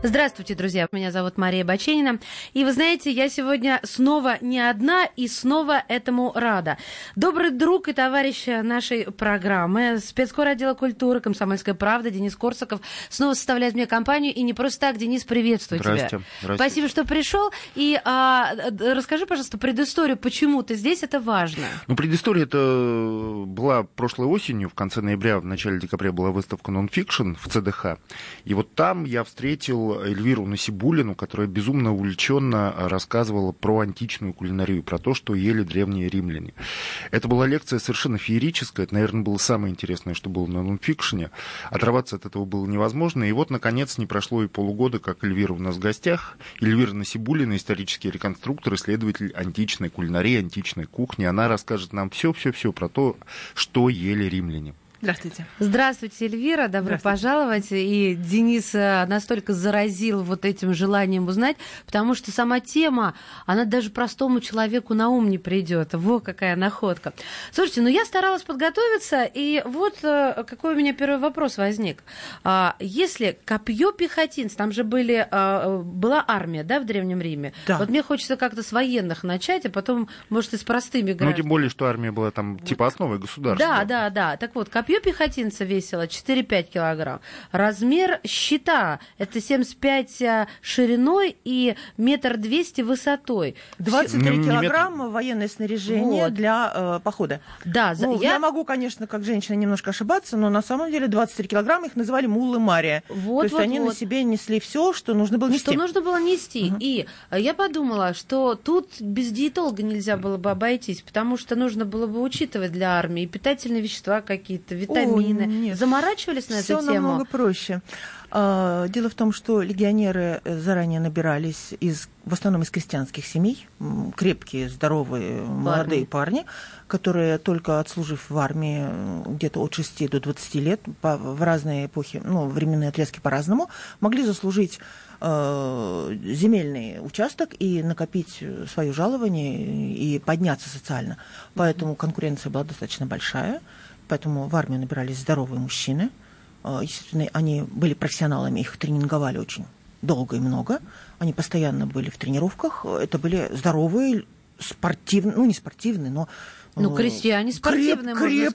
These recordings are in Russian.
Здравствуйте, друзья. Меня зовут Мария Баченина. И вы знаете, я сегодня снова не одна и снова этому рада. Добрый друг и товарищ нашей программы, спецкор отдела культуры «Комсомольская правда» Денис Корсаков снова составляет мне компанию. И не просто так, Денис, приветствую Здрасте. тебя. Здрасте. Спасибо, что пришел. И а, расскажи, пожалуйста, предысторию, почему ты здесь, это важно. Ну, предыстория это была прошлой осенью, в конце ноября, в начале декабря была выставка «Нонфикшн» в ЦДХ. И вот там я встретил Эльвиру Насибулину, которая безумно увлеченно рассказывала про античную кулинарию, про то, что ели древние римляне. Это была лекция совершенно феерическая, это, наверное, было самое интересное, что было на нонфикшене. Отрываться от этого было невозможно. И вот, наконец, не прошло и полугода, как Эльвира у нас в гостях. Эльвира Насибулина, исторический реконструктор, исследователь античной кулинарии, античной кухни. Она расскажет нам все-все-все про то, что ели римляне. Здравствуйте. Здравствуйте, Эльвира, добро пожаловать. И Денис э, настолько заразил вот этим желанием узнать, потому что сама тема, она даже простому человеку на ум не придет. Во какая находка. Слушайте, ну я старалась подготовиться, и вот э, какой у меня первый вопрос возник. А, Если копье пехотинц, там же были, а, была армия, да, в Древнем Риме? Да. Вот мне хочется как-то с военных начать, а потом, может, и с простыми Ну, гражданами. тем более, что армия была там типа основой государства. Да, да, да. Так вот, копье пехотинца весило 4-5 килограмм. Размер щита это 75 а, шириной и метр двести высотой. 23 Ну, не килограмма военное снаряжение Вот. для э, похода. Да, за- Ну, я... я... могу, конечно, как женщина немножко ошибаться, но на самом деле 23 килограмма их называли муллы Мария. Вот, То есть вот, они вот. на себе несли все, что нужно было нести. Что нужно было нести. И э, я подумала, что тут без диетолога нельзя было бы обойтись, потому что нужно было бы учитывать для армии питательные вещества какие-то, витамины. нет. Заморачивались на Все эту тему? намного проще. А, Дело в том, что легионеры э, заранее набирались из, в основном из крестьянских семей, крепкие, здоровые, молодые парни, которые только отслужив в армии где-то от 6 до 20 лет, по- в разные эпохи, ну, временные отрезки по-разному, могли заслужить э, земельный участок и накопить свое жалование и подняться социально. Поэтому конкуренция была достаточно большая, поэтому в армию набирались здоровые мужчины. Э, Естественно, они были профессионалами, их тренинговали очень долго и много. Они постоянно были в тренировках. Это были здоровые, спортивные, ну не спортивные, но Ну, э, крестьяне спортивные, можно крепкие,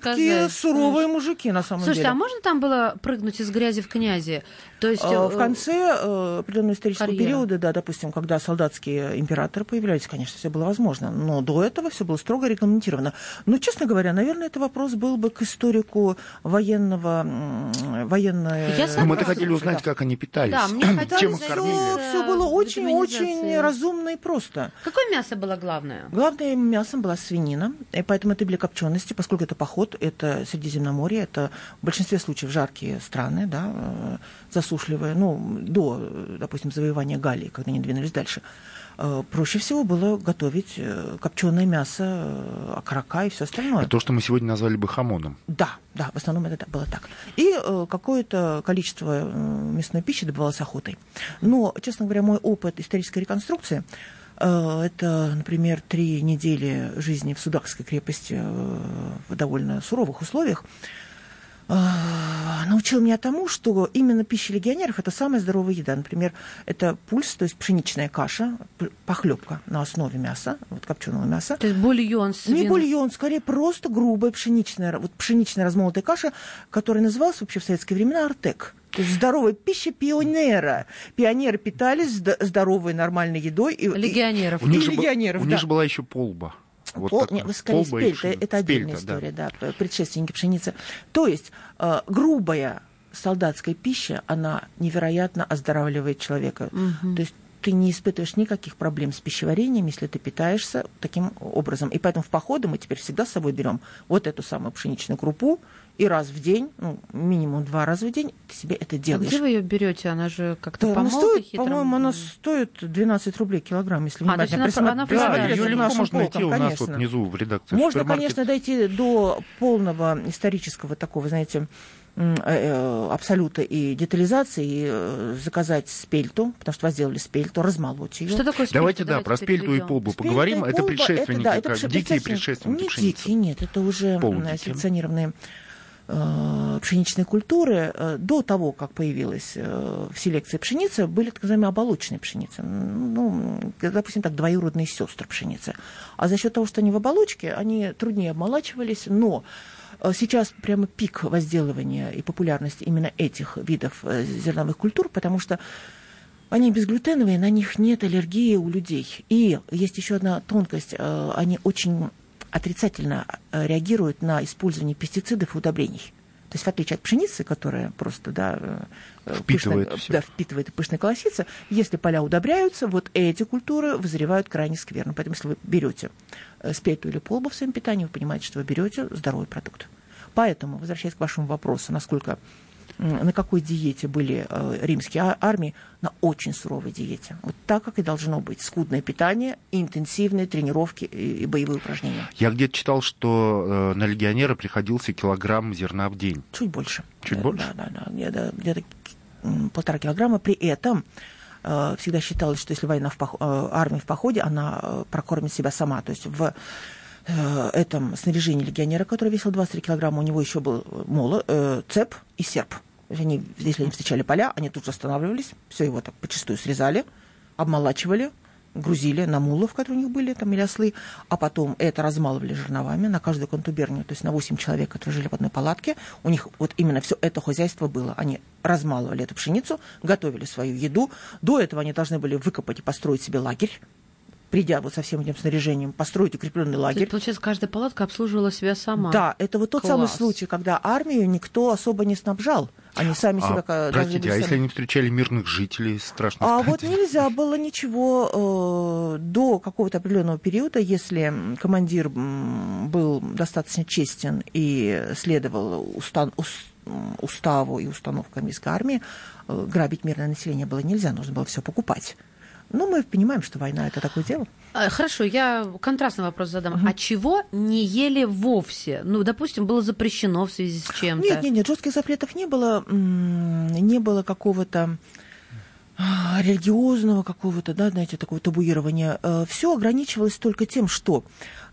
сказать. суровые мужики на самом Слушайте, деле. а можно там было прыгнуть из грязи в князи? То есть, А, В э, конце э, определенного исторического карьера. периода, да, допустим, когда солдатские императоры появлялись, конечно, все было возможно. Но до этого все было строго регламентировано. Но, честно говоря, наверное, это вопрос был бы к историку военного, военной... Я Ну, мы-то согласна. хотели узнать, как они питались. Да, мне хотелось Чем их кормили. Все было очень-очень разумно и просто. Какое мясо было главное? Главным мясом была свинина, и поэтому это были копчености, поскольку это поход, это Средиземноморье, это в большинстве случаев жаркие страны, да, э, засушливые, ну, до, э, допустим, завоевания Галлии, когда они двинулись дальше. Э, Проще всего было готовить копченое мясо, э, окорока и все остальное. То, что мы сегодня назвали бы хамоном. Да, да, в основном это было так. И э, какое-то количество э, мясной пищи добывалось охотой. Но, честно говоря, мой опыт исторической реконструкции э, это, например, три недели жизни в Судакской крепости э, в довольно суровых условиях э, научил меня тому, что именно пища легионеров это самая здоровая еда. Например, это пульс, то есть пшеничная каша, похлебка на основе мяса, вот копченого мяса. То есть бульон свин... Не бульон, скорее просто грубая пшеничная, вот пшеничная размолотая каша, которая называлась вообще в советские времена артек. То есть здоровая пища пионера. Пионеры питались зд- здоровой нормальной едой. И, Легионеров. У них, И же, был- легионеров, у да. них же была еще полба. Вот Пол- нет, вы скорее полба спельта, пшеница. это отдельная Спельта, да. история, да, п- предшественники пшеницы. То есть э, грубая солдатская пища, она невероятно оздоравливает человека. То есть ты не испытываешь никаких проблем с пищеварением, если ты питаешься таким образом. И поэтому в походы мы теперь всегда с собой берем вот эту самую пшеничную крупу и раз в день, ну, минимум два раза в день, ты себе это делаешь. А где вы ее берете? Она же как-то да, стоит, по-моему, она стоит 12 рублей килограмм, если а, внимательно. Она, она да, ее легко можно найти у нас вот внизу в редакции. Можно, конечно, дойти до полного исторического такого, знаете, абсолюта и детализации, и э, заказать спельту, потому что вас сделали спельту, размолоть ее. Что такое спельта? Давайте, да, про спельту и полбу спельта поговорим. И это предшественники, это, да, это дикие предшественники Не пшеницы. дикие, нет, это уже селекционированные Э, пшеничной культуры э, до того, как появилась э, в селекции пшеница, были так называемые оболочные пшеницы. Ну, допустим, так, двоюродные сестры пшеницы. А за счет того, что они в оболочке, они труднее обмолачивались, но сейчас прямо пик возделывания и популярности именно этих видов зерновых культур, потому что они безглютеновые, на них нет аллергии у людей. И есть еще одна тонкость, они очень отрицательно э, реагируют на использование пестицидов и удобрений. То есть в отличие от пшеницы, которая просто да, э, впитывает, пышная, да, впитывает и пышная колосится, если поля удобряются, вот эти культуры вызревают крайне скверно. Поэтому если вы берете э, спельту или полбу в своем питании, вы понимаете, что вы берете здоровый продукт. Поэтому, возвращаясь к вашему вопросу, насколько на какой диете были э, римские а, армии? На очень суровой диете. Вот так, как и должно быть. Скудное питание, интенсивные тренировки и боевые упражнения. Я где-то читал, что э, на легионера приходился килограмм зерна в день. Чуть больше. Чуть больше? Да, да, да. Где-то, где полтора килограмма. При этом э, всегда считалось, что если война в пох... армия в походе, она прокормит себя сама. То есть в этом снаряжении легионера, который весил 23 килограмма, у него еще был молот, э, цеп и серп. Они, если они встречали поля, они тут же останавливались, все его так почастую срезали, обмолачивали, грузили на мулов, которые у них были, там, или ослы, а потом это размалывали жерновами на каждую контубернию, то есть на 8 человек, которые жили в одной палатке, у них вот именно все это хозяйство было. Они размалывали эту пшеницу, готовили свою еду. До этого они должны были выкопать и построить себе лагерь, придя вот со всем этим снаряжением, построить укрепленный лагерь. есть, получается, каждая палатка обслуживала себя сама. Да, это вот тот Класс. самый случай, когда армию никто особо не снабжал. Они сами а, себя... Простите, а если они встречали мирных жителей, страшно А сказать. вот нельзя было ничего э, до какого-то определенного периода, если командир был достаточно честен и следовал устан, уставу и установкам из армии, э, грабить мирное население было нельзя, нужно было все покупать. Ну, мы понимаем, что война это такое дело. А, хорошо, я контрастный вопрос задам. Угу. А чего не ели вовсе? Ну, допустим, было запрещено в связи с чем-то? Нет, нет, нет, жестких запретов не было. Не было какого-то а, религиозного какого-то, да, знаете, такого табуирования. Э, Все ограничивалось только тем, что,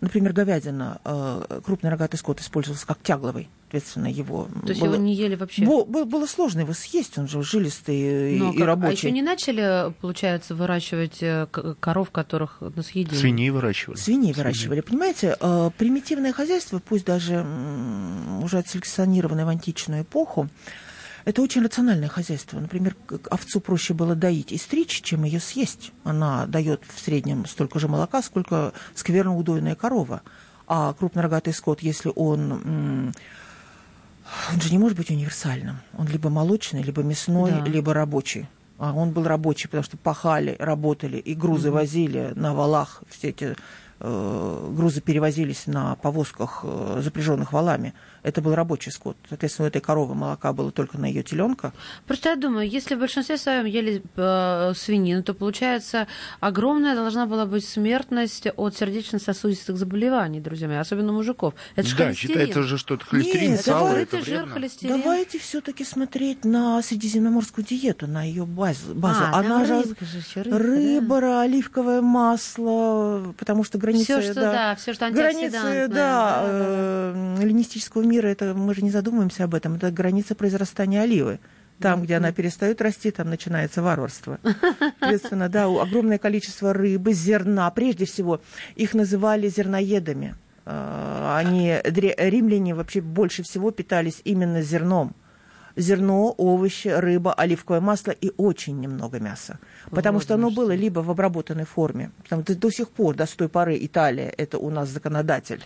например, говядина, э, крупный рогатый скот использовался как тягловый, соответственно, его... То есть было, его не ели вообще? Было, было сложно его съесть, он же жилистый Но и, как, а рабочий. А еще не начали, получается, выращивать э, коров, которых на съедение? Свиней выращивали. Свиней выращивали, понимаете? Примитивное хозяйство, пусть даже уже отселекционированное в античную эпоху, это очень рациональное хозяйство. Например, овцу проще было доить и стричь, чем ее съесть. Она дает в среднем столько же молока, сколько скверно удойная корова. А крупнорогатый скот, если он он же не может быть универсальным. Он либо молочный, либо мясной, да. либо рабочий. А он был рабочий, потому что пахали, работали и грузы угу. возили на валах. Все эти э, грузы перевозились на повозках, э, запряженных валами это был рабочий скот. Соответственно, у этой коровы молока было только на ее теленка. Просто я думаю, если в большинстве своем ели э, свинину, то получается огромная должна была быть смертность от сердечно-сосудистых заболеваний, друзья мои, особенно мужиков. Это же да, холестерин. считается же, что это холестерин, Нет, сало, это, это жир, холестерин. Давайте все-таки смотреть на средиземноморскую диету, на ее базу. базу. А, Она же рыба, рыба да. оливковое масло, потому что границы, все, что, да, да, все, что границы, да, да, да, э, ленистического мира, это мы же не задумываемся об этом, это граница произрастания оливы. Там, где она перестает расти, там начинается варварство. Соответственно, да, огромное количество рыбы, зерна. Прежде всего, их называли зерноедами. А, они, римляне вообще больше всего питались именно зерном. Зерно, овощи, рыба, оливковое масло и очень немного мяса. Потому вот, что оно было либо в обработанной форме. Потому что до сих пор, до с той поры Италия, это у нас законодатель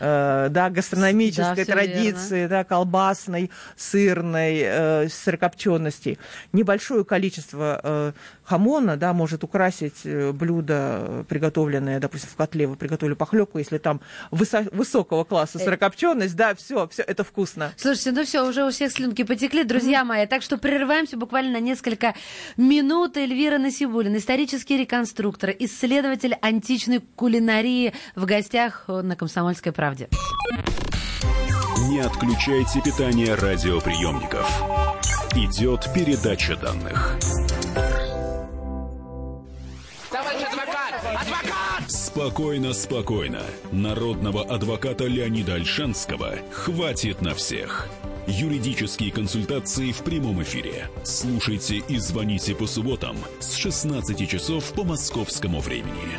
э, да, гастрономической да, традиции, да, колбасной, сырной, э, сырокопченостей. Небольшое количество э, хамона, да, может украсить э, блюдо, приготовленное, допустим, в котле вы приготовили похлебку, если там высо- высокого класса э. сырокопченость, да, все, все это вкусно. Слушайте, ну все, уже у всех слюнки потекли, друзья мои, так что прерываемся буквально на несколько минут. Эльвира Насибулина, исторический реконструктор, исследователь античной кулинарии в гостях на «Комсомольской правде». Не отключайте питание радиоприемников. Идет передача данных. Спокойно, спокойно. Народного адвоката Леонида Альшанского хватит на всех. Юридические консультации в прямом эфире. Слушайте и звоните по субботам с 16 часов по московскому времени.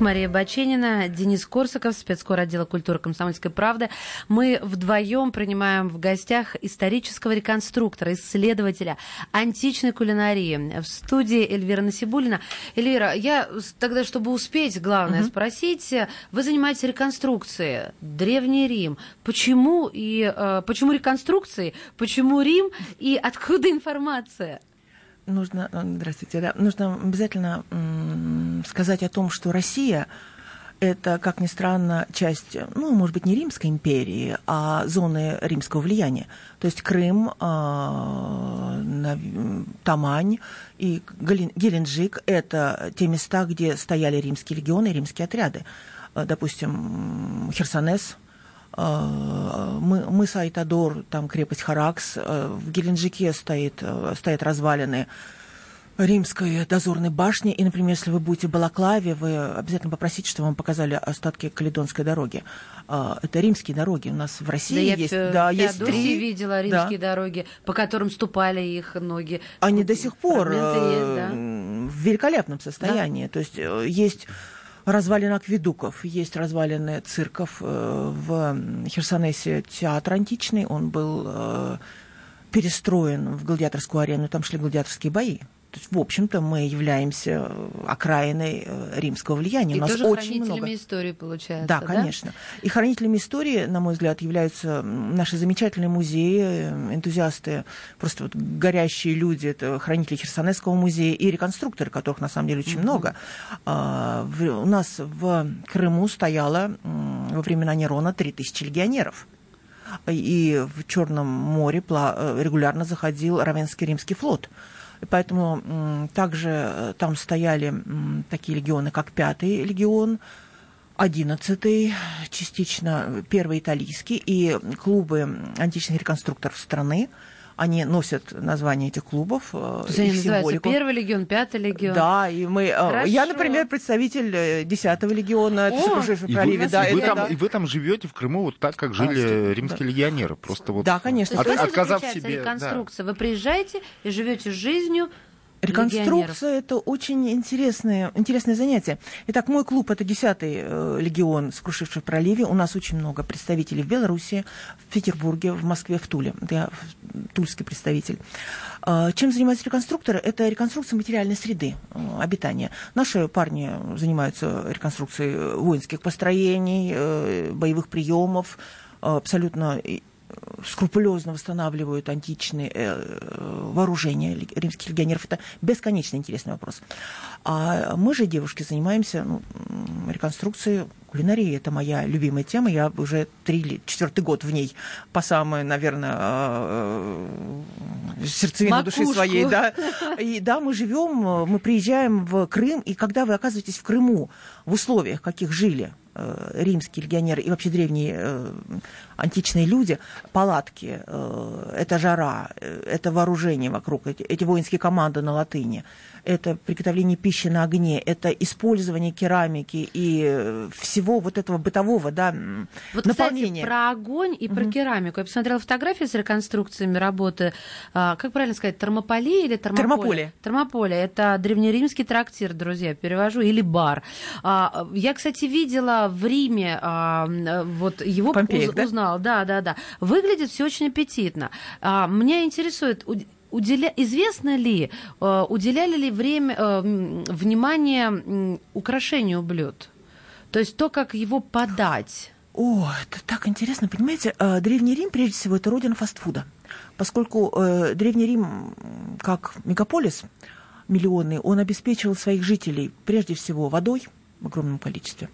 Мария Баченина, Денис Корсаков, спецкор отдела культуры комсомольской правды. Мы вдвоем принимаем в гостях исторического реконструктора, исследователя античной кулинарии. В студии Эльвира Насибулина. Эльвира, я тогда, чтобы успеть, главное угу. спросить, вы занимаетесь реконструкцией. Древний Рим. Почему и э, почему реконструкции? Почему Рим? И откуда информация? Нужно, э, здравствуйте, да, нужно обязательно сказать о том, что Россия это, как ни странно, часть, ну, может быть, не Римской империи, а зоны римского влияния. То есть Крым, э, Тамань и Геленджик – это те места, где стояли римские легионы римские отряды. Э, допустим, Херсонес – мы, мыс Айтадор, там крепость Харакс, э, в Геленджике стоит, э, стоят развалины римской дозорной башни. И, например, если вы будете в Балаклаве, вы обязательно попросите, чтобы вам показали остатки Каледонской дороги. Это римские дороги. У нас в России да, есть, я да, есть три. видела римские да. дороги, по которым ступали их ноги. Они до сих пор есть, да? в великолепном состоянии. Да? То есть есть развалин акведуков, есть развалины цирков. Э, в Херсонесе театр античный, он был э, перестроен в гладиаторскую арену, там шли гладиаторские бои. То есть, в общем-то, мы являемся э, окраиной э, римского влияния. И У нас тоже очень хранителями много... истории, получается, да, да, конечно. И хранителями истории, на мой взгляд, являются наши замечательные музеи, э, энтузиасты, просто вот горящие люди, это хранители Херсонесского музея и реконструкторы, которых на самом деле очень mm-hmm. много. А, у нас в Крыму стояло во времена Нерона 3000 легионеров и в Черном море регулярно заходил Равенский римский флот. И поэтому также э, там стояли такие легионы, как Пятый легион, одиннадцатый, частично первый итальянский, и клубы античных реконструкторов страны – они носят название этих клубов. Э, То есть они называются Первый легион, Пятый легион. Да, и мы... Хорошо. Э, я, например, представитель э, Десятого легиона, О! в проливе. И, да, и, вы там, да. и вы там живете в Крыму вот так, как жили а, римские да. легионеры. Просто вот да, конечно. От, отказав себе... реконструкция. Да. Вы приезжаете и живете жизнью Реконструкция – это очень интересное, интересное занятие. Итак, мой клуб – это 10-й э, легион, скрушивший в проливе. У нас очень много представителей в Беларуси, в Петербурге, в Москве, в Туле. Я тульский представитель. Э, чем занимаются реконструкторы? Это реконструкция материальной среды э, обитания. Наши парни занимаются реконструкцией воинских построений, э, боевых приемов, абсолютно скрупулезно восстанавливают античные э, вооружения римских легионеров. Это бесконечно интересный вопрос. А мы же, девушки, занимаемся ну, реконструкцией кулинарии. Это моя любимая тема. Я уже три или четвертый год в ней по самой, наверное, э, сердцевину Макушку. души своей. Да. И да, мы живем, мы приезжаем в Крым, и когда вы оказываетесь в Крыму, в условиях, каких жили Э, римские легионеры и вообще древние э, античные люди, палатки, э, это жара, это вооружение вокруг, эти, эти воинские команды на латыни – это приготовление пищи на огне, это использование керамики и всего вот этого бытового да, вот, наполнения. Кстати, про огонь и про угу. керамику. Я посмотрела фотографии с реконструкциями работы. А, как правильно сказать, термополия или термополе? Термополе. Термополе. Это древнеримский трактир, друзья, перевожу, или бар. А, я, кстати, видела в Риме а, вот его Помпеях, уз, да? узнал, да, да, да, выглядит все очень аппетитно. А, меня интересует, уделя... известно ли, э, уделяли ли время, э, внимание украшению блюд? То есть то, как его подать. О, это так интересно, понимаете, э, Древний Рим, прежде всего, это родина фастфуда. Поскольку э, Древний Рим, как мегаполис миллионный, он обеспечивал своих жителей прежде всего водой в огромном количестве.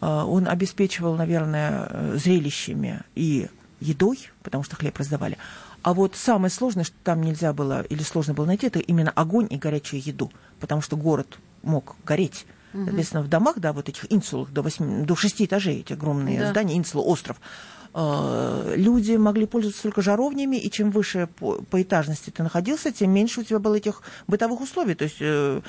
Э, он обеспечивал, наверное, зрелищами и едой, потому что хлеб раздавали. А вот самое сложное, что там нельзя было или сложно было найти, это именно огонь и горячую еду, потому что город мог гореть. Угу. Соответственно, в домах, да, вот этих инсулах до, 8, до 6 этажей, эти огромные да. здания, инсула, остров, э, люди могли пользоваться только жаровнями, и чем выше по, по этажности ты находился, тем меньше у тебя было этих бытовых условий. То есть э,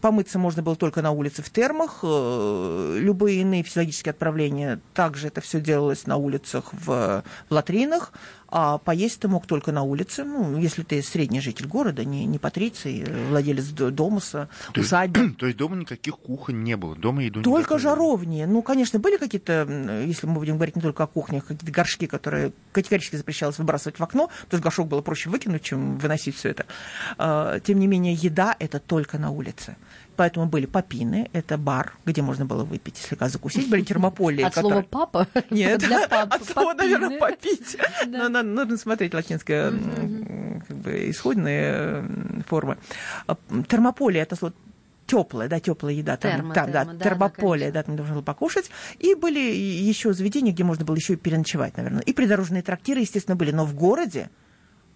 помыться можно было только на улице в термах, э, любые иные физиологические отправления, также это все делалось на улицах в, в латринах, а поесть ты мог только на улице, ну, если ты средний житель города, не, не патриций, владелец домуса, то усадьбы. Есть, то есть дома никаких кухонь не было, дома еду Только жаровни. Ну, конечно, были какие-то, если мы будем говорить не только о кухнях, какие-то горшки, которые категорически запрещалось выбрасывать в окно, то есть горшок было проще выкинуть, чем выносить все это. А, тем не менее, еда – это только на улице. Поэтому были попины, это бар, где можно было выпить, слегка закусить. Были термополии. От которые... слова «папа»? Нет, от слова, наверное, «попить». Но нужно смотреть латинское как бы, исходные формы. А, термополия – это слово теплая, да, теплая еда, там, термо, там термо, да, термополе, да, там нужно было покушать. И были еще заведения, где можно было еще и переночевать, наверное. И придорожные трактиры, естественно, были. Но в городе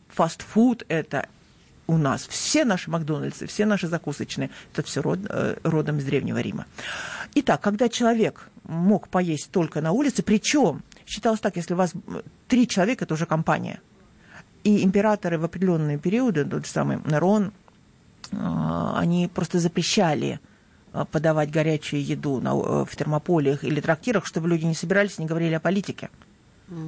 фастфуд это у нас. Все наши Макдональдсы, все наши закусочные, это все род, э, родом из Древнего Рима. Итак, когда человек мог поесть только на улице, причем считалось так, если у вас три человека, это уже компания. И императоры в определенные периоды, тот же самый Нерон, э, они просто запрещали э, подавать горячую еду в термополиях или трактирах, чтобы люди не собирались, не говорили о политике.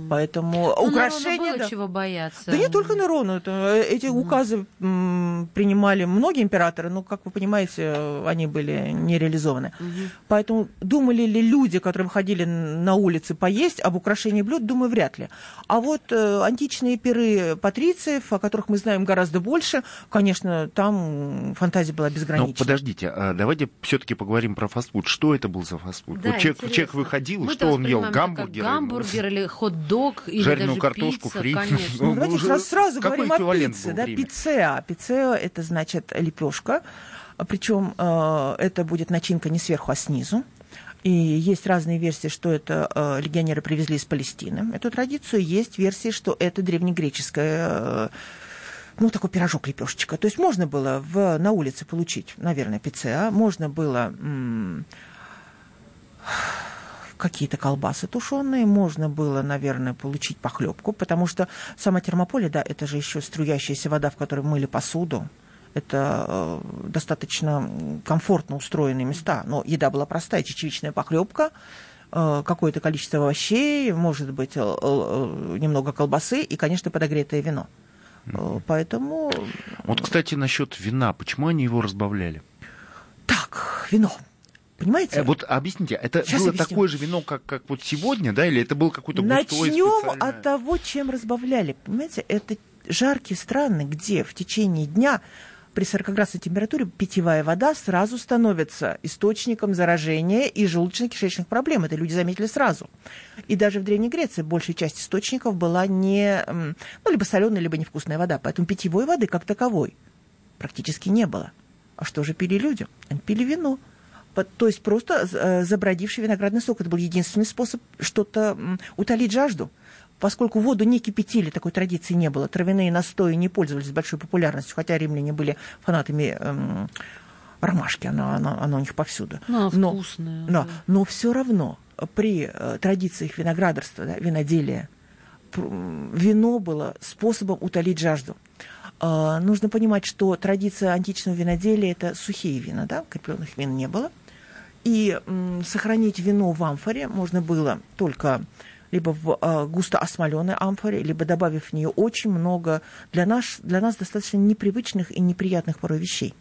Поэтому ну, украшения... было да. чего бояться. Да не только Нерону. Это, эти указы м, принимали многие императоры, но, как вы понимаете, они были не реализованы. Угу. Поэтому думали ли люди, которые выходили на улицы поесть, об украшении блюд, думаю, вряд ли. А вот э, античные пиры патрициев, о которых мы знаем гораздо больше, конечно, там фантазия была безгранична. Но подождите, а давайте все-таки поговорим про фастфуд. Что это был за фастфуд? Да, вот человек, человек выходил, мы что он ел? Гамбургер? Гамбургер или хот-дог или Жареную даже картошку пицца, фри. конечно. Ну, давайте сразу, сразу говорим о пицце. Да, пиццеа. Пиццеа – это значит лепешка. Причем э, это будет начинка не сверху, а снизу. И есть разные версии, что это э, легионеры привезли из Палестины. Эту традицию есть версии, что это древнегреческая э, ну, такой пирожок, лепешечка. То есть можно было в, на улице получить, наверное, пиццеа, можно было м- какие-то колбасы тушеные, можно было, наверное, получить похлебку, потому что сама термополе, да, это же еще струящаяся вода, в которой мыли посуду. Это э, достаточно комфортно устроенные места. Но еда была простая, чечевичная похлебка, э, какое-то количество овощей, может быть, э, э, немного колбасы и, конечно, подогретое вино. Э, поэтому... Вот, кстати, насчет вина. Почему они его разбавляли? Так, вино. Понимаете? Э, вот объясните, это Сейчас было объясню. такое же вино, как, как вот сегодня, да, или это был какой-то густой Начнем специальное... от того, чем разбавляли. Понимаете, это жаркие страны, где в течение дня при 40-градусной температуре питьевая вода сразу становится источником заражения и желудочно-кишечных проблем. Это люди заметили сразу. И даже в Древней Греции большая часть источников была не, ну, либо соленая, либо невкусная вода. Поэтому питьевой воды как таковой практически не было. А что же пили люди? Они пили вино то есть просто э, забродивший виноградный сок. Это был единственный способ что-то утолить жажду. Поскольку воду не кипятили, такой традиции не было, травяные настои не пользовались большой популярностью, хотя римляне были фанатами эм, ромашки, она, она, она у них повсюду. Ну, но, вкусная. Но, да. но все равно при э, традициях виноградарства, да, виноделия, вино было способом утолить жажду. Э, нужно понимать, что традиция античного виноделия – это сухие вина, да, крепленных вин не было. И сохранить вино в амфоре можно было только либо в э, густо осмоленной амфоре, либо добавив в нее очень много для нас, для нас достаточно непривычных и неприятных порой вещей.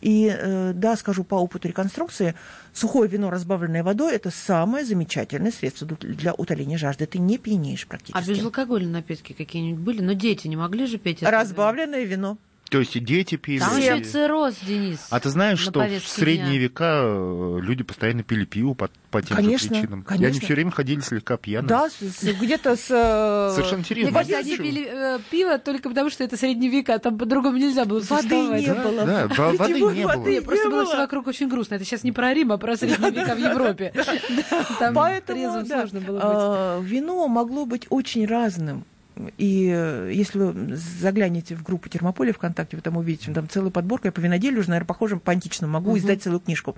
И э, да, скажу по опыту реконструкции, сухое вино, разбавленное водой, это самое замечательное средство для утоления жажды. Ты не пьянеешь практически. А безалкогольные напитки какие-нибудь были? Но дети не могли же пить это Разбавленное вино. То есть и дети пили. Там и... еще цирроз, Денис. А ты знаешь, что в средние дня. века э, люди постоянно пили пиво по, по тем конечно, же причинам. Конечно. И они все время ходили слегка пьяными. Да, где-то с... Э, Совершенно интересно. Мне кажется, они пили э, пиво только потому, что это средние века, там по-другому нельзя было Воды не да, было. Да, да воды не было. Воды просто было все вокруг очень грустно. Это сейчас не про Рим, а про средние века в Европе. Там Поэтому, сложно было быть. А, вино могло быть очень разным. И э, если вы заглянете в группу Термополя ВКонтакте, вы там увидите, там целая подборка, я по виноделию уже, наверное, похожим по античному, могу угу. издать целую книжку.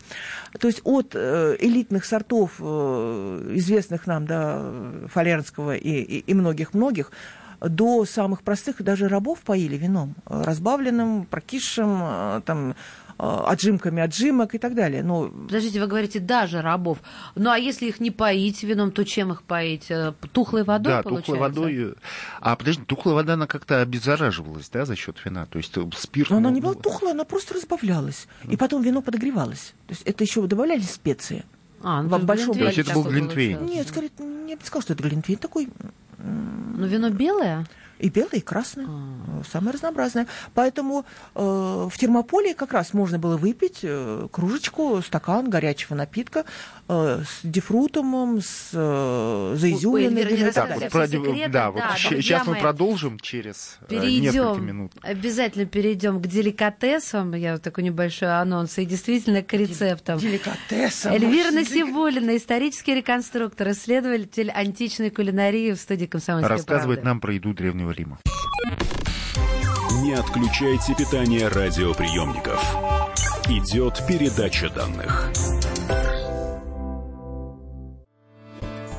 То есть от э, элитных сортов, э, известных нам, да, Фалернского и многих-многих, до самых простых, даже рабов поили вином, разбавленным, прокисшим, там, отжимками отжимок и так далее. Но... Подождите, вы говорите даже рабов. Ну а если их не поить вином, то чем их поить? Э, тухлой водой, да, получается? тухлой водой. А подожди, тухлая вода, она как-то обеззараживалась, да, за счет вина? То есть э, спирт... Но она не была тухлая, она просто разбавлялась. И потом вино подогревалось. То есть это еще добавляли специи. А, ну, в большом То есть это был глинтвейн? Нет, скорее, я бы сказала, что это глинтвейн такой... Ну, вино белое? И белое, и красное. А. Самое разнообразное. Поэтому э, в термополе как раз можно было выпить э, кружечку, стакан горячего напитка э, с дифрутумом, с э, заизюленной. Так, про, секреты, да, вот да, сейчас мы продолжим через э, перейдем, несколько минут. Обязательно перейдем к деликатесам. Я вот такой небольшой анонс. И действительно к рецептам. Деликатесам. Эльвира Насибулина, исторический реконструктор, исследователь античной кулинарии в студии «Комсомольской Рассказывает правды. нам про еду древнего Рима. Не отключайте питание радиоприемников. Идет передача данных.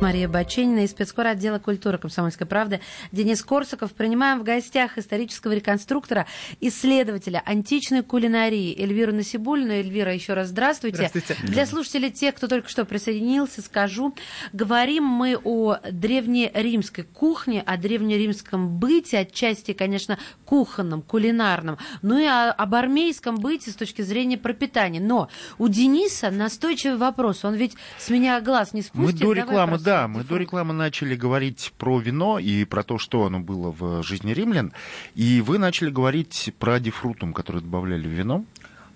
Мария Баченина из спецкора отдела культуры комсомольской правды. Денис Корсаков. Принимаем в гостях исторического реконструктора, исследователя античной кулинарии Эльвиру Насибульну. Эльвира, еще раз здравствуйте. Здравствуйте. Для слушателей, тех, кто только что присоединился, скажу. Говорим мы о древнеримской кухне, о древнеримском быте, отчасти, конечно, кухонном, кулинарном, ну и об армейском быте с точки зрения пропитания. Но у Дениса настойчивый вопрос. Он ведь с меня глаз не спустит. Мы до рекламы, да, да, мы до рекламы начали говорить про вино и про то, что оно было в жизни римлян. И вы начали говорить про дифрутум, который добавляли в вино.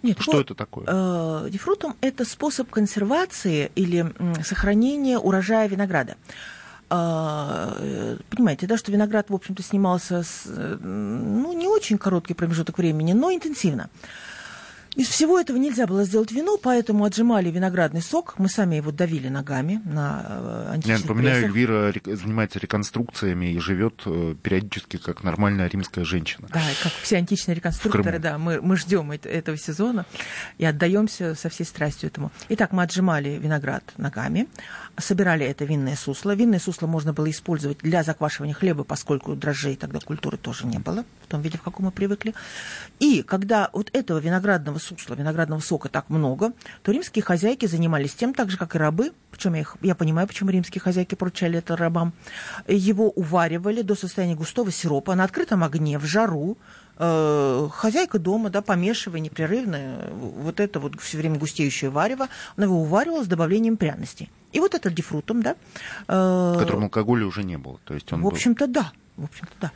Нет, что вот, это такое? Э, дифрутум – это способ консервации или сохранения урожая винограда. Э, понимаете, да, что виноград, в общем-то, снимался с, э, ну, не очень короткий промежуток времени, но интенсивно. Из всего этого нельзя было сделать вино, поэтому отжимали виноградный сок. Мы сами его давили ногами на э, античных Я напоминаю, прессах. Эльвира занимается реконструкциями и живет э, периодически как нормальная римская женщина. Да, как все античные реконструкторы, да, мы, мы ждем этого сезона и отдаемся со всей страстью этому. Итак, мы отжимали виноград ногами, собирали это винное сусло. Винное сусло можно было использовать для заквашивания хлеба, поскольку дрожжей тогда культуры тоже не было, в том виде, в каком мы привыкли. И когда вот этого виноградного сусла, виноградного сока так много, то римские хозяйки занимались тем, так же, как и рабы, причем я, их, я понимаю, почему римские хозяйки поручали это рабам, его уваривали до состояния густого сиропа на открытом огне, в жару, э, хозяйка дома, да, помешивая непрерывно вот это вот все время густеющее варево, она его уваривала с добавлением пряностей. И вот это дифрутом, да. Э, в котором алкоголя уже не было. То есть он в общем-то, был... да. В общем-то, да.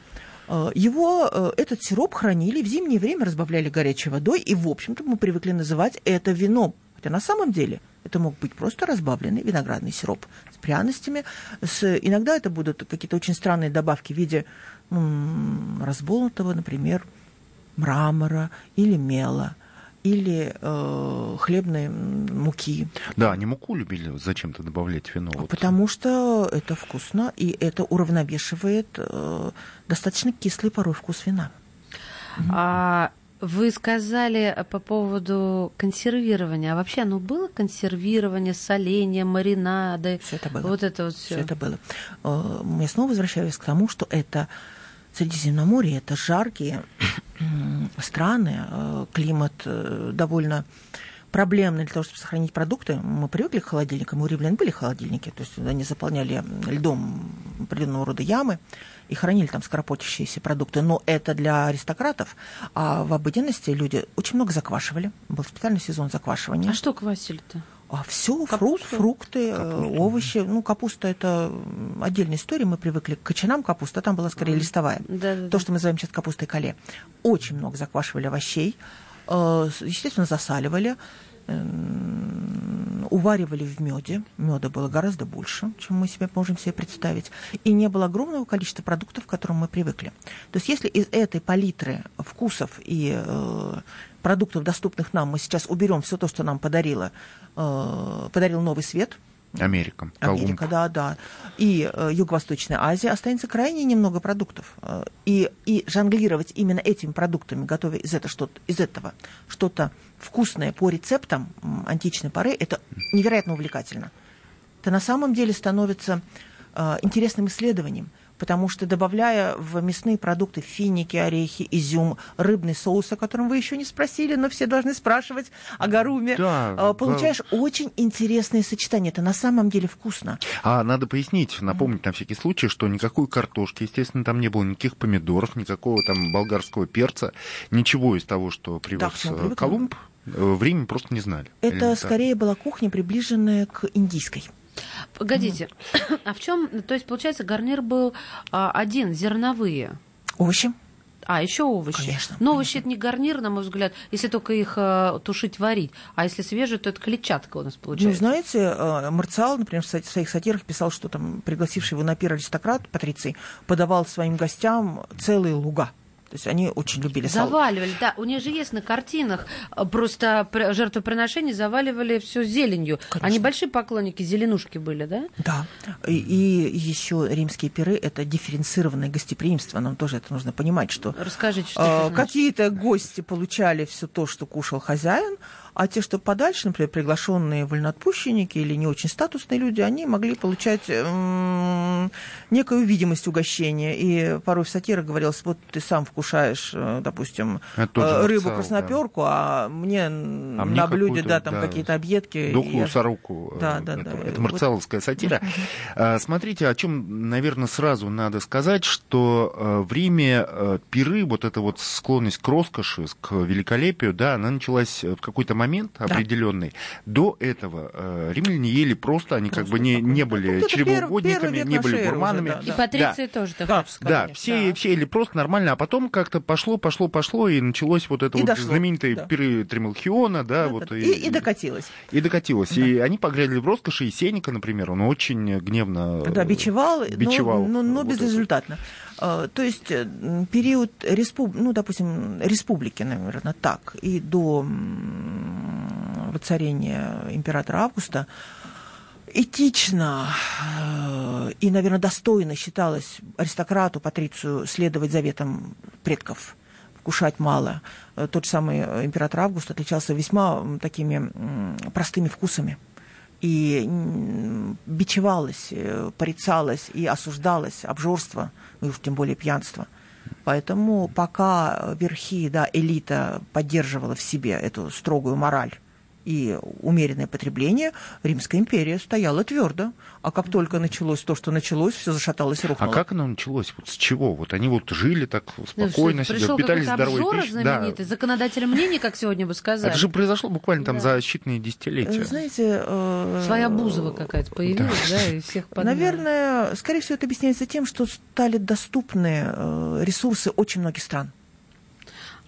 Э, его, э, этот сироп хранили в зимнее время, разбавляли горячей водой, и, в общем-то, мы привыкли называть это вином. Хотя на самом деле это мог быть просто разбавленный виноградный сироп с пряностями. С, иногда это будут какие-то очень странные добавки в виде м- разболотого, например, мрамора или мела. Или э, хлебной муки. Да, они муку любили зачем-то добавлять вино. Вот. Потому что это вкусно, и это уравновешивает э, достаточно кислый порой вкус вина. А вы сказали по поводу консервирования. А вообще оно было консервирование, соление, маринады? Все это было. Вот это вот все. Все это было. Э, я снова возвращаюсь к тому, что это Средиземноморье, это жаркие страны, э, климат э, довольно проблемный для того, чтобы сохранить продукты. Мы привыкли к холодильникам, у римлян были холодильники, то есть они заполняли льдом определенного рода ямы и хранили там скоропотящиеся продукты. Но это для аристократов, а в обыденности люди очень много заквашивали. Был специальный сезон заквашивания. А что квасили-то? А все, фрукт, фрукты, э, капуста. овощи. Ну, капуста это отдельная история. Мы привыкли к кочанам капуста, там была скорее листовая. Да, да, То, что мы называем сейчас капустой кале. Очень много заквашивали овощей. Э, естественно, засаливали уваривали в меде. Меда было гораздо больше, чем мы себе можем себе представить. И не было огромного количества продуктов, к которым мы привыкли. То есть если из этой палитры вкусов и э, продуктов, доступных нам, мы сейчас уберем все то, что нам подарило, э, подарил новый свет – Америка. Америка, да, да. И э, Юго-Восточная Азия останется крайне немного продуктов. Э, и, и жонглировать именно этими продуктами, готовя из, это что из этого что-то вкусное по рецептам античной поры, это невероятно увлекательно. Это на самом деле становится э, интересным исследованием – потому что добавляя в мясные продукты финики, орехи, изюм, рыбный соус, о котором вы еще не спросили, но все должны спрашивать о гаруме, да, а, получаешь да. очень интересное сочетание. Это на самом деле вкусно. А надо пояснить, напомнить на всякий случай, что никакой картошки, естественно, там не было никаких помидоров, никакого там болгарского перца, ничего из того, что привез да, Колумб, э, в Риме просто не знали. Это скорее была кухня, приближенная к индийской. Погодите, mm. а в чем, то есть, получается, гарнир был а, один, зерновые? Овощи. А, еще овощи. Конечно. Но овощи это не гарнир, на мой взгляд, если только их э, тушить, варить. А если свежие, то это клетчатка у нас получается. Ну, знаете, э, Марциал, например, в своих сатирах писал, что там пригласивший его на пир аристократ Патриций подавал своим гостям целые луга то есть они очень любили. Заваливали, да. У них же есть на картинах э, просто жертвоприношения заваливали все зеленью. Конечно. Они большие поклонники зеленушки были, да? Да. И, и еще римские пиры – это дифференцированное гостеприимство. Нам тоже это нужно понимать, что... Расскажите, что э, Какие-то гости получали все то, что кушал хозяин, а те, что подальше, например, приглашенные вольноотпущенники или не очень статусные люди, они могли получать м- некую видимость угощения. И порой в сатирах говорилось, вот ты сам вкушаешь, э, допустим, э, рыбу красноперку, да. а мне а на блюде да, там да, какие-то объедки. Духлую я... сороку. Да, да, это, да. Это марцеловская вот. сатира. А, смотрите, о чем, наверное, сразу надо сказать, что э, в Риме пиры, вот эта вот склонность к роскоши, к великолепию, да, она началась в какой-то момент да. определенный. До этого э, римляне ели просто, они просто как бы не, не были ну, чревоугодниками, не были гурманами. Уже, да, И патриции да. тоже, ты да, Да, все, да. все ели просто нормально, а потом как-то пошло, пошло, пошло, и началось вот это и вот дошло, знаменитые да. пиры Тремалхиона, да, да вот. Да, и, и, и докатилось. И докатилось. Да. И они погряли в роскоши, и Сеника, например, он очень гневно Да, бичевал, бичевал но, но, но безрезультатно. Это. А, то есть э, период респуб... ну, допустим, республики, наверное, так, и до воцарения императора Августа, этично э, и, наверное, достойно считалось аристократу, патрицию следовать заветам предков, вкушать мало. Э, тот же самый император Август отличался весьма такими простыми вкусами и бичевалось, порицалось и осуждалось обжорство – и уж тем более пьянство. Поэтому пока верхи, да, элита поддерживала в себе эту строгую мораль, и умеренное потребление, Римская империя стояла твердо. А как только началось то, что началось, все зашаталось и рухнуло. А как оно началось? Вот с чего? Вот они вот жили так спокойно ну, себе, питались здоровой пищей. знаменитый, да. законодатель мнений, как сегодня бы сказали. Это же произошло буквально там да. за считанные десятилетия. Знаете... Э... Своя Бузова какая-то появилась, да, да и всех подняли. Наверное, скорее всего, это объясняется тем, что стали доступны э, ресурсы очень многих стран.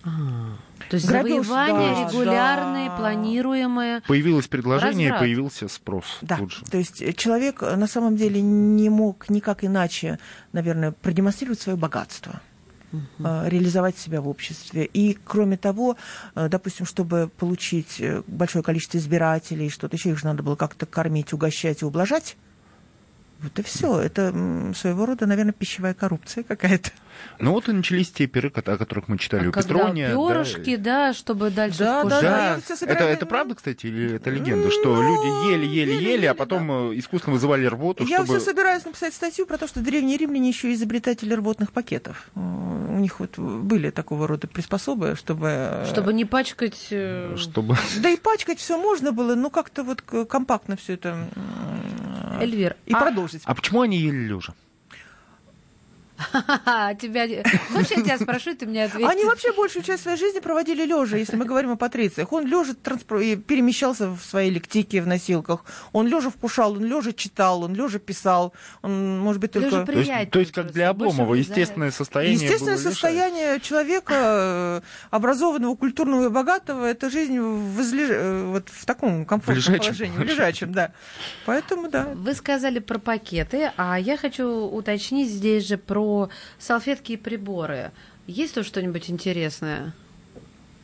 А-а-а. То есть Грабеж, завоевания да, регулярные, да. планируемые. Появилось предложение, Разврат. появился спрос. Да. Тут же. То есть человек на самом деле не мог никак иначе, наверное, продемонстрировать свое богатство. uh реализовать себя в обществе. И, кроме того, допустим, чтобы получить большое количество избирателей, что-то еще, их же надо было как-то кормить, угощать и ублажать. Вот и все. Это своего рода, наверное, пищевая коррупция какая-то. Ну вот и начались те пиры, о которых мы читали а у Петрония. Перышки, да, да, чтобы дальше да, вкушать. Да, да. Это, это правда, кстати, или это легенда, что ну, люди ели, ели, ели, ели, а потом да. Э, искусственно вызывали рвоту, Я чтобы... все собираюсь написать статью про то, что древние римляне еще изобретатели рвотных пакетов. Э, у них вот были такого рода приспособы, чтобы... Э, чтобы не пачкать... Чтобы... Да и пачкать все можно было, но как-то вот компактно все это... Эльвир. И а... продолжить. А почему они ели лежа? Тебя... Вообще, я тебя спрошу, ты мне ответишь. Они вообще большую часть своей жизни проводили лежа, если мы говорим о патрициях. Он лежа транспор... перемещался в своей лектике, в носилках. Он лежа вкушал, он лежа читал, он лежа писал. Он, может быть, только... То есть, то есть как для Обломова, естественное состояние Естественное состояние человека, э, образованного, культурного и богатого, это жизнь в, излеж... Э, вот в таком комфортном в положении, в лежачем, да. Поэтому, да. Вы сказали про пакеты, а я хочу уточнить здесь же про салфетки и приборы. Есть тут что-нибудь интересное?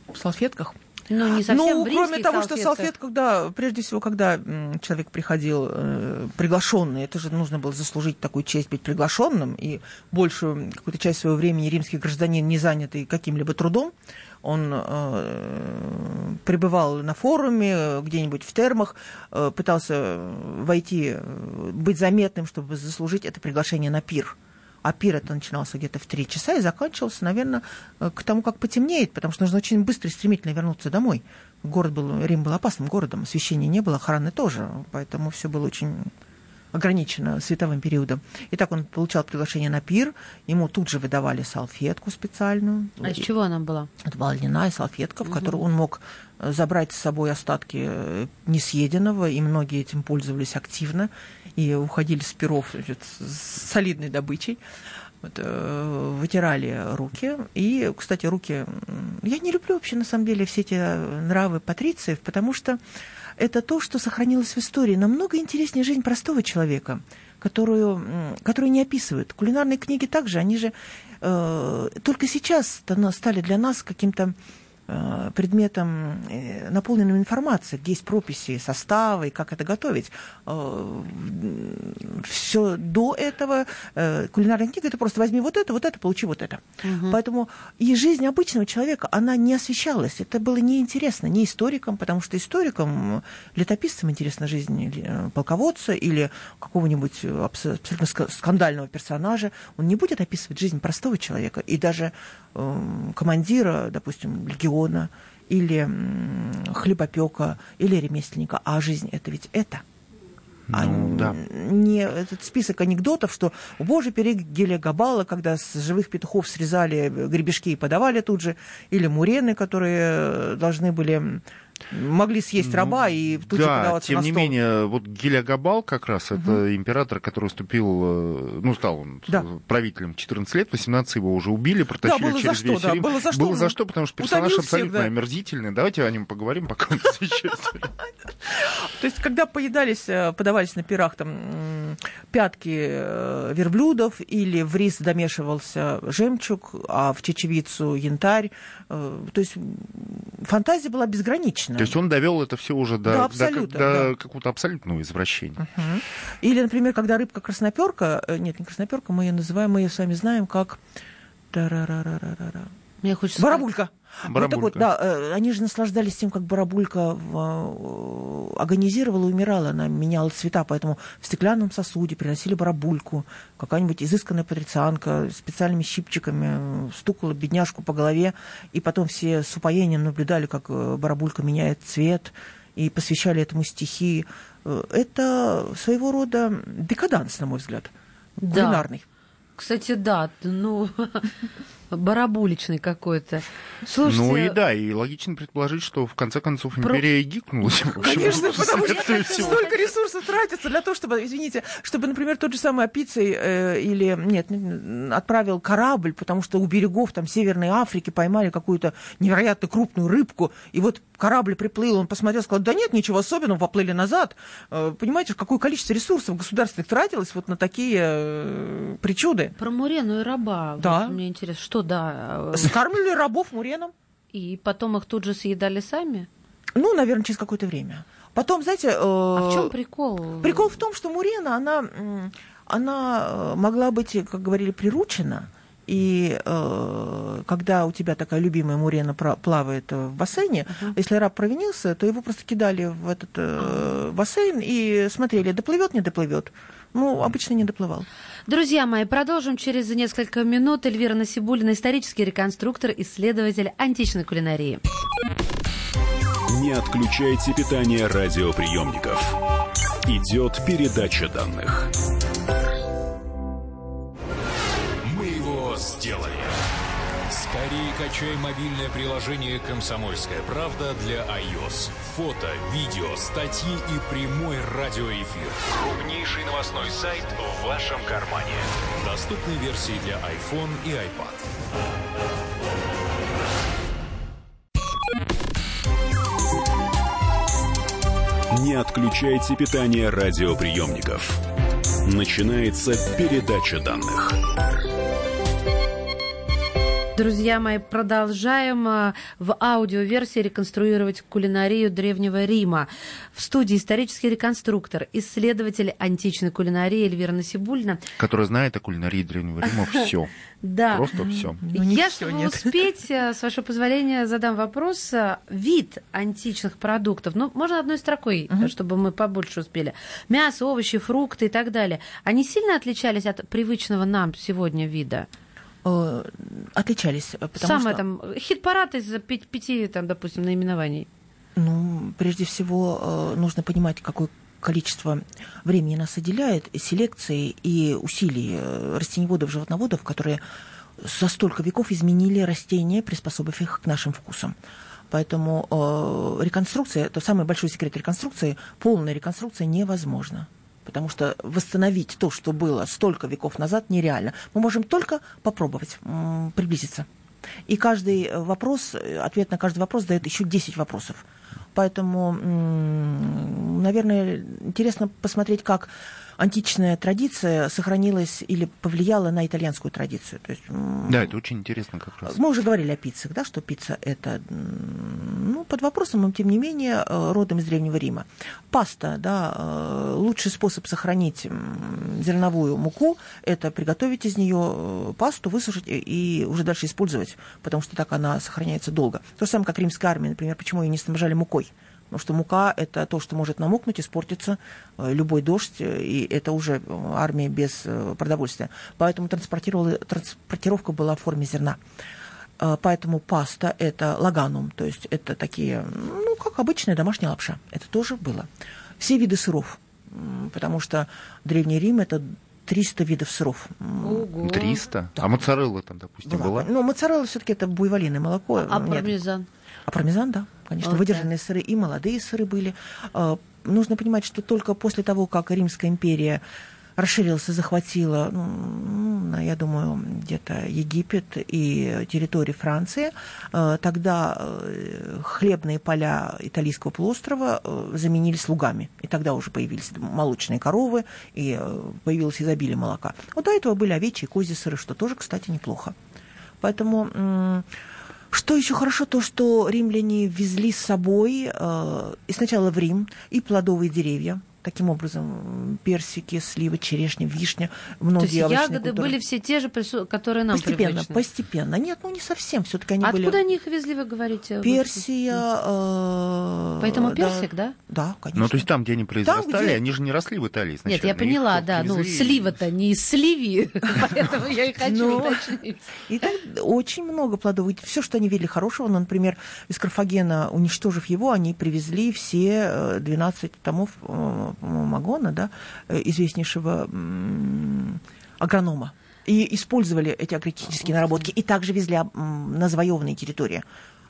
В салфетках? Ну, не совсем Ну, кроме того, салфетках. что салфетка, да, прежде всего, когда человек приходил э, приглашенный, это же нужно было заслужить такую честь быть приглашенным, и большую какую-то часть своего времени римский гражданин, не занятый каким-либо трудом, он э, пребывал на форуме, где-нибудь в термах, э, пытался войти, э, быть заметным, чтобы заслужить это приглашение на пир а пир это начинался где-то в 3 часа и заканчивался, наверное, э, к тому, как потемнеет, потому что нужно очень быстро и стремительно вернуться домой. Город был, Рим был опасным городом, освещения не было, охраны тоже, поэтому все было очень ограничено световым периодом. И так он получал приглашение на пир, ему тут же выдавали салфетку специальную. А из чего она была? Это была льняная салфетка, в угу. которую он мог э, забрать с собой остатки э, несъеденного, и многие этим пользовались активно и уходили с перов значит, с солидной добычей. Вот, э, вытирали руки. И, кстати, руки... Я не люблю вообще, на самом деле, все эти нравы патрициев, потому что это то, что сохранилось в истории. Намного интереснее жизнь простого человека, которую, которую не описывают. Кулинарные книги также, они же э, только сейчас стали для нас каким-то Э, предметом, э, наполненным информацией, где есть прописи состава и как это готовить. Э, Все до этого кулинарная книга это просто возьми вот это, вот это, получи вот это. Угу. Поэтому и жизнь обычного человека, она не освещалась. Это было неинтересно ни историкам, потому что историкам, летописцам интересна жизнь полководца или какого-нибудь абсолютно скандального персонажа. Он не будет описывать жизнь простого человека. И даже командира, допустим, легиона, патефона или хлебопека или ремесленника, а жизнь это ведь это. А ну, а да. не этот список анекдотов, что, боже, перегеля Габала, когда с живых петухов срезали гребешки и подавали тут же, или мурены, которые должны были могли съесть раба и тут да, же подаваться тем на не стол. менее, вот Гильягабал как раз, угу. это император, который уступил, э, ну, стал он да. правителем 14 лет, 18 его уже убили, протащили да, было через за что, весь да, Рим. Было за что, было за что потому что персонаж всех, абсолютно да. омерзительный. Давайте о нем поговорим, пока он То есть, когда поедались, э, подавались на пирах там пятки э, верблюдов или в рис домешивался жемчуг, а в чечевицу янтарь, то есть фантазия была безгранична. То есть он довел это все уже до, да, до, до да. какого-то абсолютного извращения. Угу. Или, например, когда рыбка красноперка, э, нет, не красноперка, мы ее называем, мы ее с вами знаем как мне хочется Барабулька. Барабулька. Вот, вот, да, э, они же наслаждались тем, как барабулька э, агонизировала и умирала. Она меняла цвета, поэтому в стеклянном сосуде приносили барабульку. Какая-нибудь изысканная патрицианка специальными щипчиками стукала бедняжку по голове. И потом все с упоением наблюдали, как барабулька меняет цвет и посвящали этому стихи. Это своего рода декаданс, на мой взгляд, да. Кстати, да, ну, барабуличный какой-то. Слушайте, ну и да, и логично предположить, что в конце концов империя Про... гикнулась. Конечно, потому что столько ресурсов тратится для того, чтобы, извините, чтобы, например, тот же самый Апицей э, или, нет, отправил корабль, потому что у берегов там Северной Африки поймали какую-то невероятно крупную рыбку, и вот корабль приплыл, он посмотрел, сказал, да нет, ничего особенного, поплыли назад. Э, понимаете, какое количество ресурсов государственных тратилось вот на такие э, причуды. Про Мурену и раба. Да. Вот мне интересно, что да. Скармливали рабов муреном. И потом их тут же съедали сами? Ну, наверное, через какое-то время. Потом, знаете... Э, а в чем прикол? Прикол в том, что Мурена, она, она э, могла быть, как говорили, приручена. И э, когда у тебя такая любимая мурена плавает в бассейне, uh-huh. если раб провинился, то его просто кидали в этот э, бассейн и смотрели, доплывет, не доплывет. Ну, обычно не доплывал. Друзья мои, продолжим через несколько минут. Эльвира Насибулина, исторический реконструктор, исследователь античной кулинарии. Не отключайте питание радиоприемников. Идет передача данных. Скорее качай мобильное приложение «Комсомольская правда» для iOS. Фото, видео, статьи и прямой радиоэфир. Крупнейший новостной сайт в вашем кармане. Доступны версии для iPhone и iPad. Не отключайте питание радиоприемников. Начинается передача данных. Друзья мои, продолжаем э, в аудиоверсии реконструировать кулинарию Древнего Рима. В студии исторический реконструктор, исследователь античной кулинарии Эльвира Насибульна. Которая знает о кулинарии Древнего Riма все. Да. Просто все. Ну, Я, чтобы успеть, э, с вашего позволения, задам вопрос. Э, вид античных продуктов, ну, можно одной строкой, чтобы мы побольше успели. Мясо, овощи, фрукты и так далее. Они сильно отличались от привычного нам сегодня вида? Э, отличались. Потому Самое что... там хит-парад из пяти, там, допустим, наименований. Ну, прежде всего, э, нужно понимать, какое количество времени нас отделяет селекции и усилий э, растеневодов, животноводов, которые за столько веков изменили растения, приспособив их к нашим вкусам. Поэтому э, реконструкция, это самый большой секрет реконструкции, полная реконструкция невозможна потому что восстановить то, что было столько веков назад, нереально. Мы можем только попробовать приблизиться. И каждый вопрос, ответ на каждый вопрос дает еще 10 вопросов. Поэтому, наверное, интересно посмотреть, как античная традиция сохранилась или повлияла на итальянскую традицию. То есть, да, это очень интересно как раз. Мы уже говорили о пиццах, да, что пицца это ну, под вопросом, но тем не менее э, родом из Древнего Рима. Паста, да, э, лучший способ сохранить зерновую муку – это приготовить из нее э, пасту, высушить и уже дальше использовать, потому что так она сохраняется долго. То же самое, как римская армия, например, почему ее не снабжали мукой – Потому что мука – это то, что может намокнуть, испортиться, э, любой дождь, э, и это уже э, армия без продовольствия. Поэтому транспортировка была в форме зерна. Поэтому паста – это лаганум, то есть это такие, ну, как обычная домашняя лапша. Это тоже было. Все виды сыров, потому что Древний Рим – это 300 видов сыров. Ого. 300? Да. А моцарелла там, допустим, была? была? Ну, моцарелла все-таки это буйволиное молоко. А, а пармезан? А пармезан, да, конечно. Вот Выдержанные сыры и молодые сыры были. А, нужно понимать, что только после того, как Римская империя расширилась и захватила, ну, я думаю, где-то Египет и территории Франции, а, тогда э, хлебные поля италийского полуострова э, заменились лугами. И тогда уже появились молочные коровы, и э, появилось изобилие молока. Вот до этого были овечьи и козьи сыры, что тоже, кстати, неплохо. Поэтому что еще хорошо, то, что римляне везли с собой э, и сначала в Рим и плодовые деревья, таким образом персики, сливы, черешня, вишня, многие То есть ягоды культуры. были все те же, которые нам Постепенно, привычны. постепенно. Нет, ну не совсем, все-таки они а были... Откуда они их везли, вы говорите? Персия... Э... Поэтому персик, да? Да, конечно. Ну, то есть там, где они произрастали, там, где... они же не росли в Италии сначала. Нет, я поняла, да, ну слива-то не из сливи, поэтому я и хочу ну, уточнить. И так очень много плодов. Все, что они видели хорошего, ну, например, из Карфагена, уничтожив его, они привезли все 12 э, томов э, Магона, да, э, известнейшего агронома. И использовали эти агротехнические наработки. И также везли на завоеванные территории.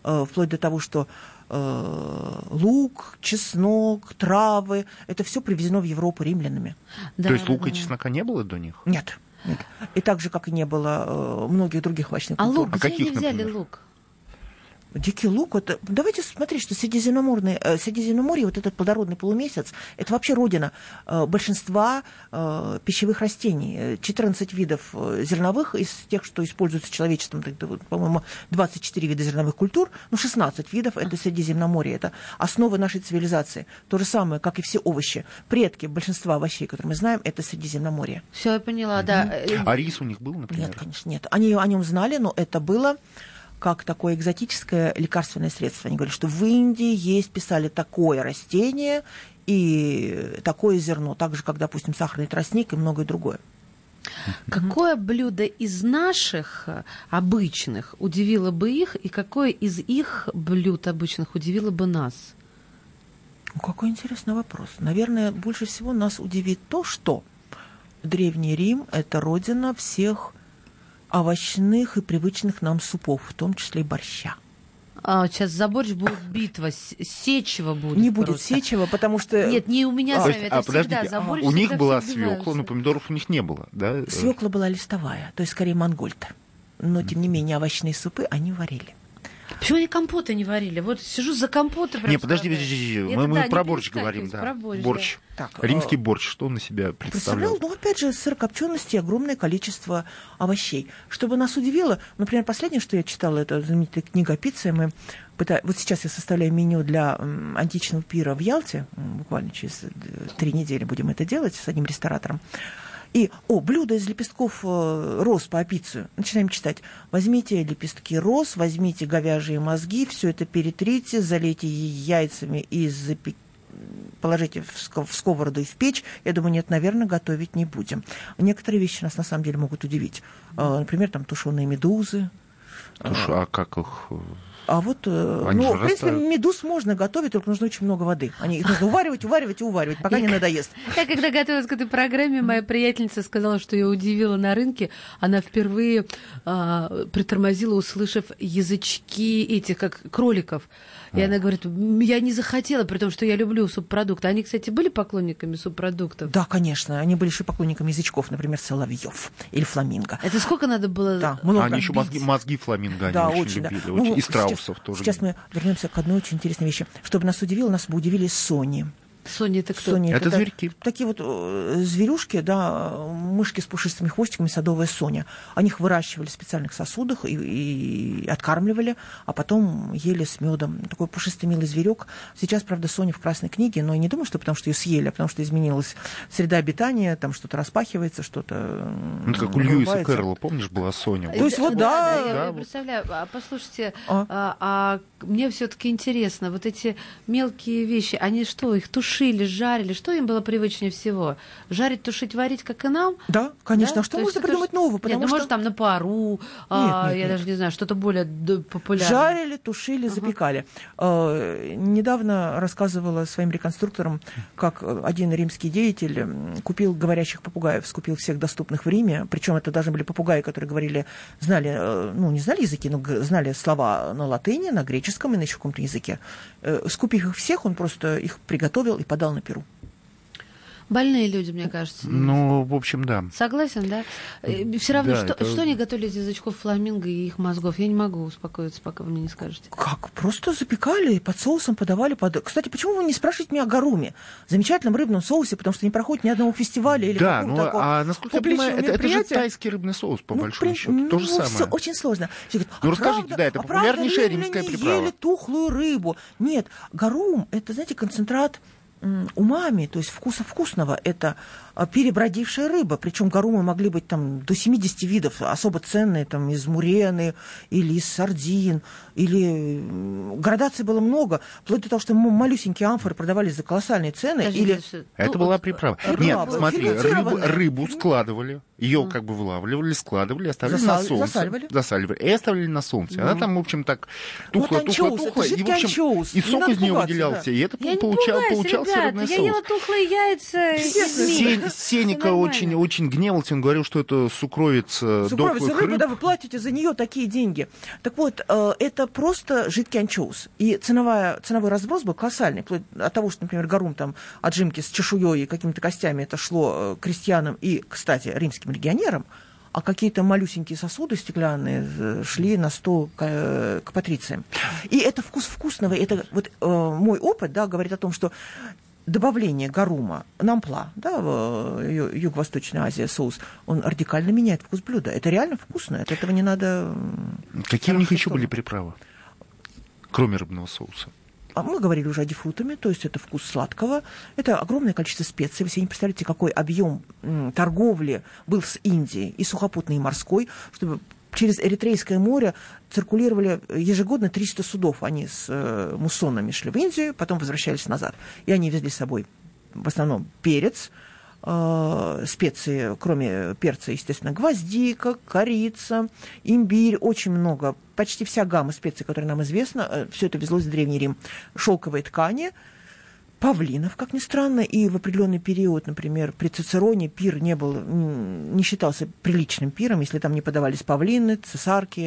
Э, вплоть до того, что э, лук, чеснок, травы, это все привезено в Европу римлянами. Да, То есть лука и чеснока не было до них? Нет. Нет. И так же, как и не было многих других овощных а культур. Лук, а где каких, они взяли например? лук? Дикий лук, это... давайте смотреть, что Средиземноморный, э, Средиземноморье, вот этот плодородный полумесяц, это вообще родина э, большинства э, пищевых растений. 14 видов зерновых из тех, что используются человечеством, по-моему, 24 вида зерновых культур, ну, 16 видов, это Средиземноморье, это основа нашей цивилизации. То же самое, как и все овощи. Предки большинства овощей, которые мы знаем, это Средиземноморье. Все, я поняла, да. А рис у них был, например? Нет, конечно, нет. Они о нем знали, но это было как такое экзотическое лекарственное средство. Они говорят, что в Индии есть, писали такое растение и такое зерно, так же, как, допустим, сахарный тростник и многое другое. Какое блюдо из наших обычных удивило бы их, и какое из их блюд обычных удивило бы нас? Ну, какой интересный вопрос. Наверное, больше всего нас удивит то, что Древний Рим – это родина всех овощных и привычных нам супов, в том числе и борща. А, сейчас за борщ будет битва, сечева будет. Не будет просто. сечева, потому что... Нет, не у меня а, сами, это а, всегда. За борщ у них была свекла, но помидоров у них не было, да? Свекла была листовая, то есть скорее монгольта. Но, тем не менее, овощные супы они варили. Почему они компоты не варили? Вот сижу за компоты. Не, подожди, подожди, подожди. мы, мы да, про борщ говорим, да. Про борщ. борщ. Да. Так, Римский э, борщ, что он на себя представлял? Представлял, ну, опять же, сырокопчености, огромное количество овощей. Чтобы нас удивило, например, последнее, что я читала, это знаменитая книга «Пицца», мы вот сейчас я составляю меню для античного пира в Ялте, буквально через э, три недели будем это делать с одним ресторатором. И, о, блюдо из лепестков э, роз по апицию. Начинаем читать. Возьмите лепестки роз, возьмите говяжьи мозги, все это перетрите, залейте яйцами и запеките положите в сковороду и в печь, я думаю, нет, наверное, готовить не будем. Некоторые вещи нас на самом деле могут удивить. Э, например, там тушеные медузы. Туш, а как их э, а вот, э, Они ну, в принципе, растают. медуз можно готовить, только нужно очень много воды. Они их нужно уваривать, уваривать и уваривать, пока не надоест. Я когда готовилась к этой программе, моя приятельница сказала, что ее удивила на рынке. Она впервые а, притормозила, услышав язычки этих, как кроликов. И она говорит, я не захотела, при том, что я люблю субпродукты. Они, кстати, были поклонниками субпродуктов? Да, конечно. Они были еще поклонниками язычков, например, соловьев или фламинго. Это сколько надо было? Да, много. Они еще мозги, мозги фламинго они да, очень, очень любили. Да. Очень. Ну, и страусов сейчас, тоже. Сейчас мы вернемся к одной очень интересной вещи. Чтобы нас удивило, нас бы удивили Сони. Сони это кто? Сони, это, это зверьки. Такие вот э, зверюшки, да, мышки с пушистыми хвостиками, садовая Соня. Они их выращивали в специальных сосудах и, и откармливали, а потом ели с медом. Такой пушистый милый зверек. Сейчас, правда, Соня в красной книге, но я не думаю, что потому что ее съели, а потому что изменилась среда обитания, там что-то распахивается, что-то Ну, как у Льюиса Кэрролла, помнишь, была Соня. То есть вот, да. да, да я представляю. А послушайте, а, а, а мне все-таки интересно, вот эти мелкие вещи, они что, их тушили? Тушили, жарили. Что им было привычнее всего? Жарить, тушить, варить, как и нам? Да, конечно. Да? А что То можно придумать нового? Потому нет, ну, что... может, там на пару, нет, а, нет, я нет. даже не знаю, что-то более популярное. Жарили, тушили, ага. запекали. А, недавно рассказывала своим реконструкторам, как один римский деятель купил говорящих попугаев, скупил всех доступных в Риме. Причем это даже были попугаи, которые говорили, знали, э, ну, не знали языки, но знали слова на латыни, на греческом и на еще каком-то языке. Э, скупив их всех, он просто их приготовил и подал на Перу. Больные люди, мне кажется. Ну, в общем, да. Согласен, да? Э, Все равно, да, что, это... что они готовили из язычков фламинго и их мозгов? Я не могу успокоиться, пока вы мне не скажете. Как? Просто запекали, под соусом подавали. Под... Кстати, почему вы не спрашиваете меня о гаруме? Замечательном рыбном соусе, потому что не проходит ни одного фестиваля или Да, ну, а насколько я понимаю, это, это же тайский рыбный соус, по ну, большому при... счету. Ну, То же самое. Все очень сложно. Все говорят, а ну, расскажите, правда, да, это а популярнейшая римская приправа. ели тухлую рыбу. Нет, гарум, это, знаете, концентрат умами, то есть вкуса вкусного, это перебродившая рыба. Причем гарумы могли быть там до 70 видов, особо ценные, там из мурены или из сардин, или градаций было много, вплоть до того, что малюсенькие амфоры продавались за колоссальные цены. Подожди, или... Это была приправа. Рыба, Нет, смотри, рыбу, рыбу складывали, ее как бы вылавливали, складывали, оставляли Засал... на солнце. Засаливали. Засаливали. И оставили на солнце. Да. Она там, в общем, так тухла, вот тухла, тухла. И, в общем, анчоус. и сок из нее выделялся. Да. И это я получал, получался ребята, рыбный я соус. Я ела тухлые яйца. Сеника очень, очень гневался, он говорил, что это сукровица, сукровица рыбы, рыб. да, вы платите за нее такие деньги. Так вот, э, это просто жидкий анчоус. И ценовая, ценовой разброс был колоссальный. Вплоть от того, что, например, гарум там отжимки с чешуей и какими-то костями это шло э, крестьянам и, кстати, римским легионерам, а какие-то малюсенькие сосуды стеклянные э, шли на стол к, к патрициям. И это вкус вкусного, это вот э, мой опыт, да, говорит о том, что добавление гарума, нампла, да, в Юго-Восточной Азии соус, он радикально меняет вкус блюда. Это реально вкусно, от этого не надо... Какие у них еще были приправы, кроме рыбного соуса? А мы говорили уже о дифрутами, то есть это вкус сладкого. Это огромное количество специй. Вы себе не представляете, какой объем торговли был с Индией, и сухопутной, и морской, чтобы через Эритрейское море циркулировали ежегодно 300 судов. Они с э, муссонами шли в Индию, потом возвращались назад. И они везли с собой в основном перец, э, специи, кроме перца, естественно, гвоздика, корица, имбирь, очень много. Почти вся гамма специй, которая нам известна, э, все это везлось в Древний Рим. Шелковые ткани – павлинов, как ни странно, и в определенный период, например, при Цицероне пир не был, не считался приличным пиром, если там не подавались павлины, цесарки,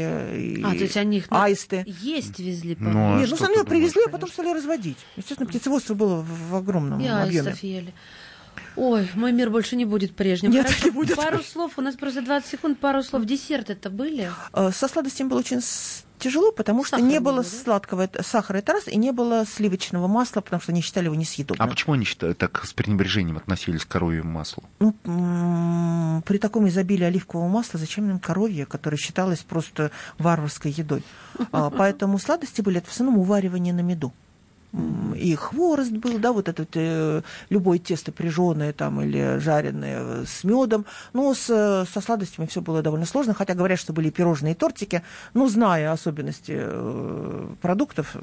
а, то есть они их аисты. Есть везли павлины? Ну, а Нет, ну, сначала привезли, а потом стали разводить. Естественно, птицеводство было в огромном и объеме. ели. Ой, мой мир больше не будет прежним. Нет, Хорошо, не будет. Пару слов, у нас просто 20 секунд, пару слов. Десерт это были? Э, со сладостями было очень тяжело, потому Сахар что не было да? сладкого сахара, это раз, и не было сливочного масла, потому что они считали его несъедобным. А почему они считали, так с пренебрежением относились к коровьему маслу? Ну, при таком изобилии оливкового масла зачем им коровье, которое считалось просто варварской едой? А, поэтому сладости были это в основном уваривание на меду и хворост был, да, вот этот э, любое тесто прижженное там или жареное с медом, но с, со сладостями все было довольно сложно, хотя говорят, что были пирожные и тортики, но зная особенности э, продуктов,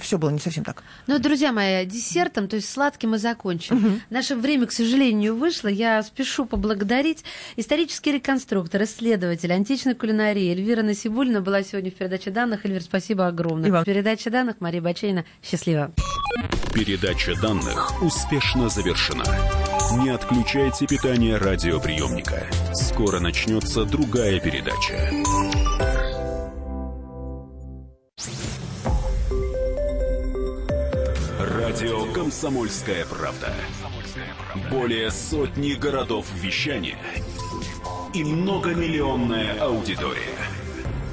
все было не совсем так. Ну, друзья мои, десертом, то есть сладким мы закончим. Угу. Наше время, к сожалению, вышло. Я спешу поблагодарить исторический реконструктор, исследователь античной кулинарии Эльвира Насибульна была сегодня в передаче данных. Эльвир, спасибо огромное. Иван. Передача данных Мария Бачейна. Счастливо. Счастливо. Передача данных успешно завершена. Не отключайте питание радиоприемника. Скоро начнется другая передача. Радио «Комсомольская правда». Более сотни городов вещания и многомиллионная аудитория.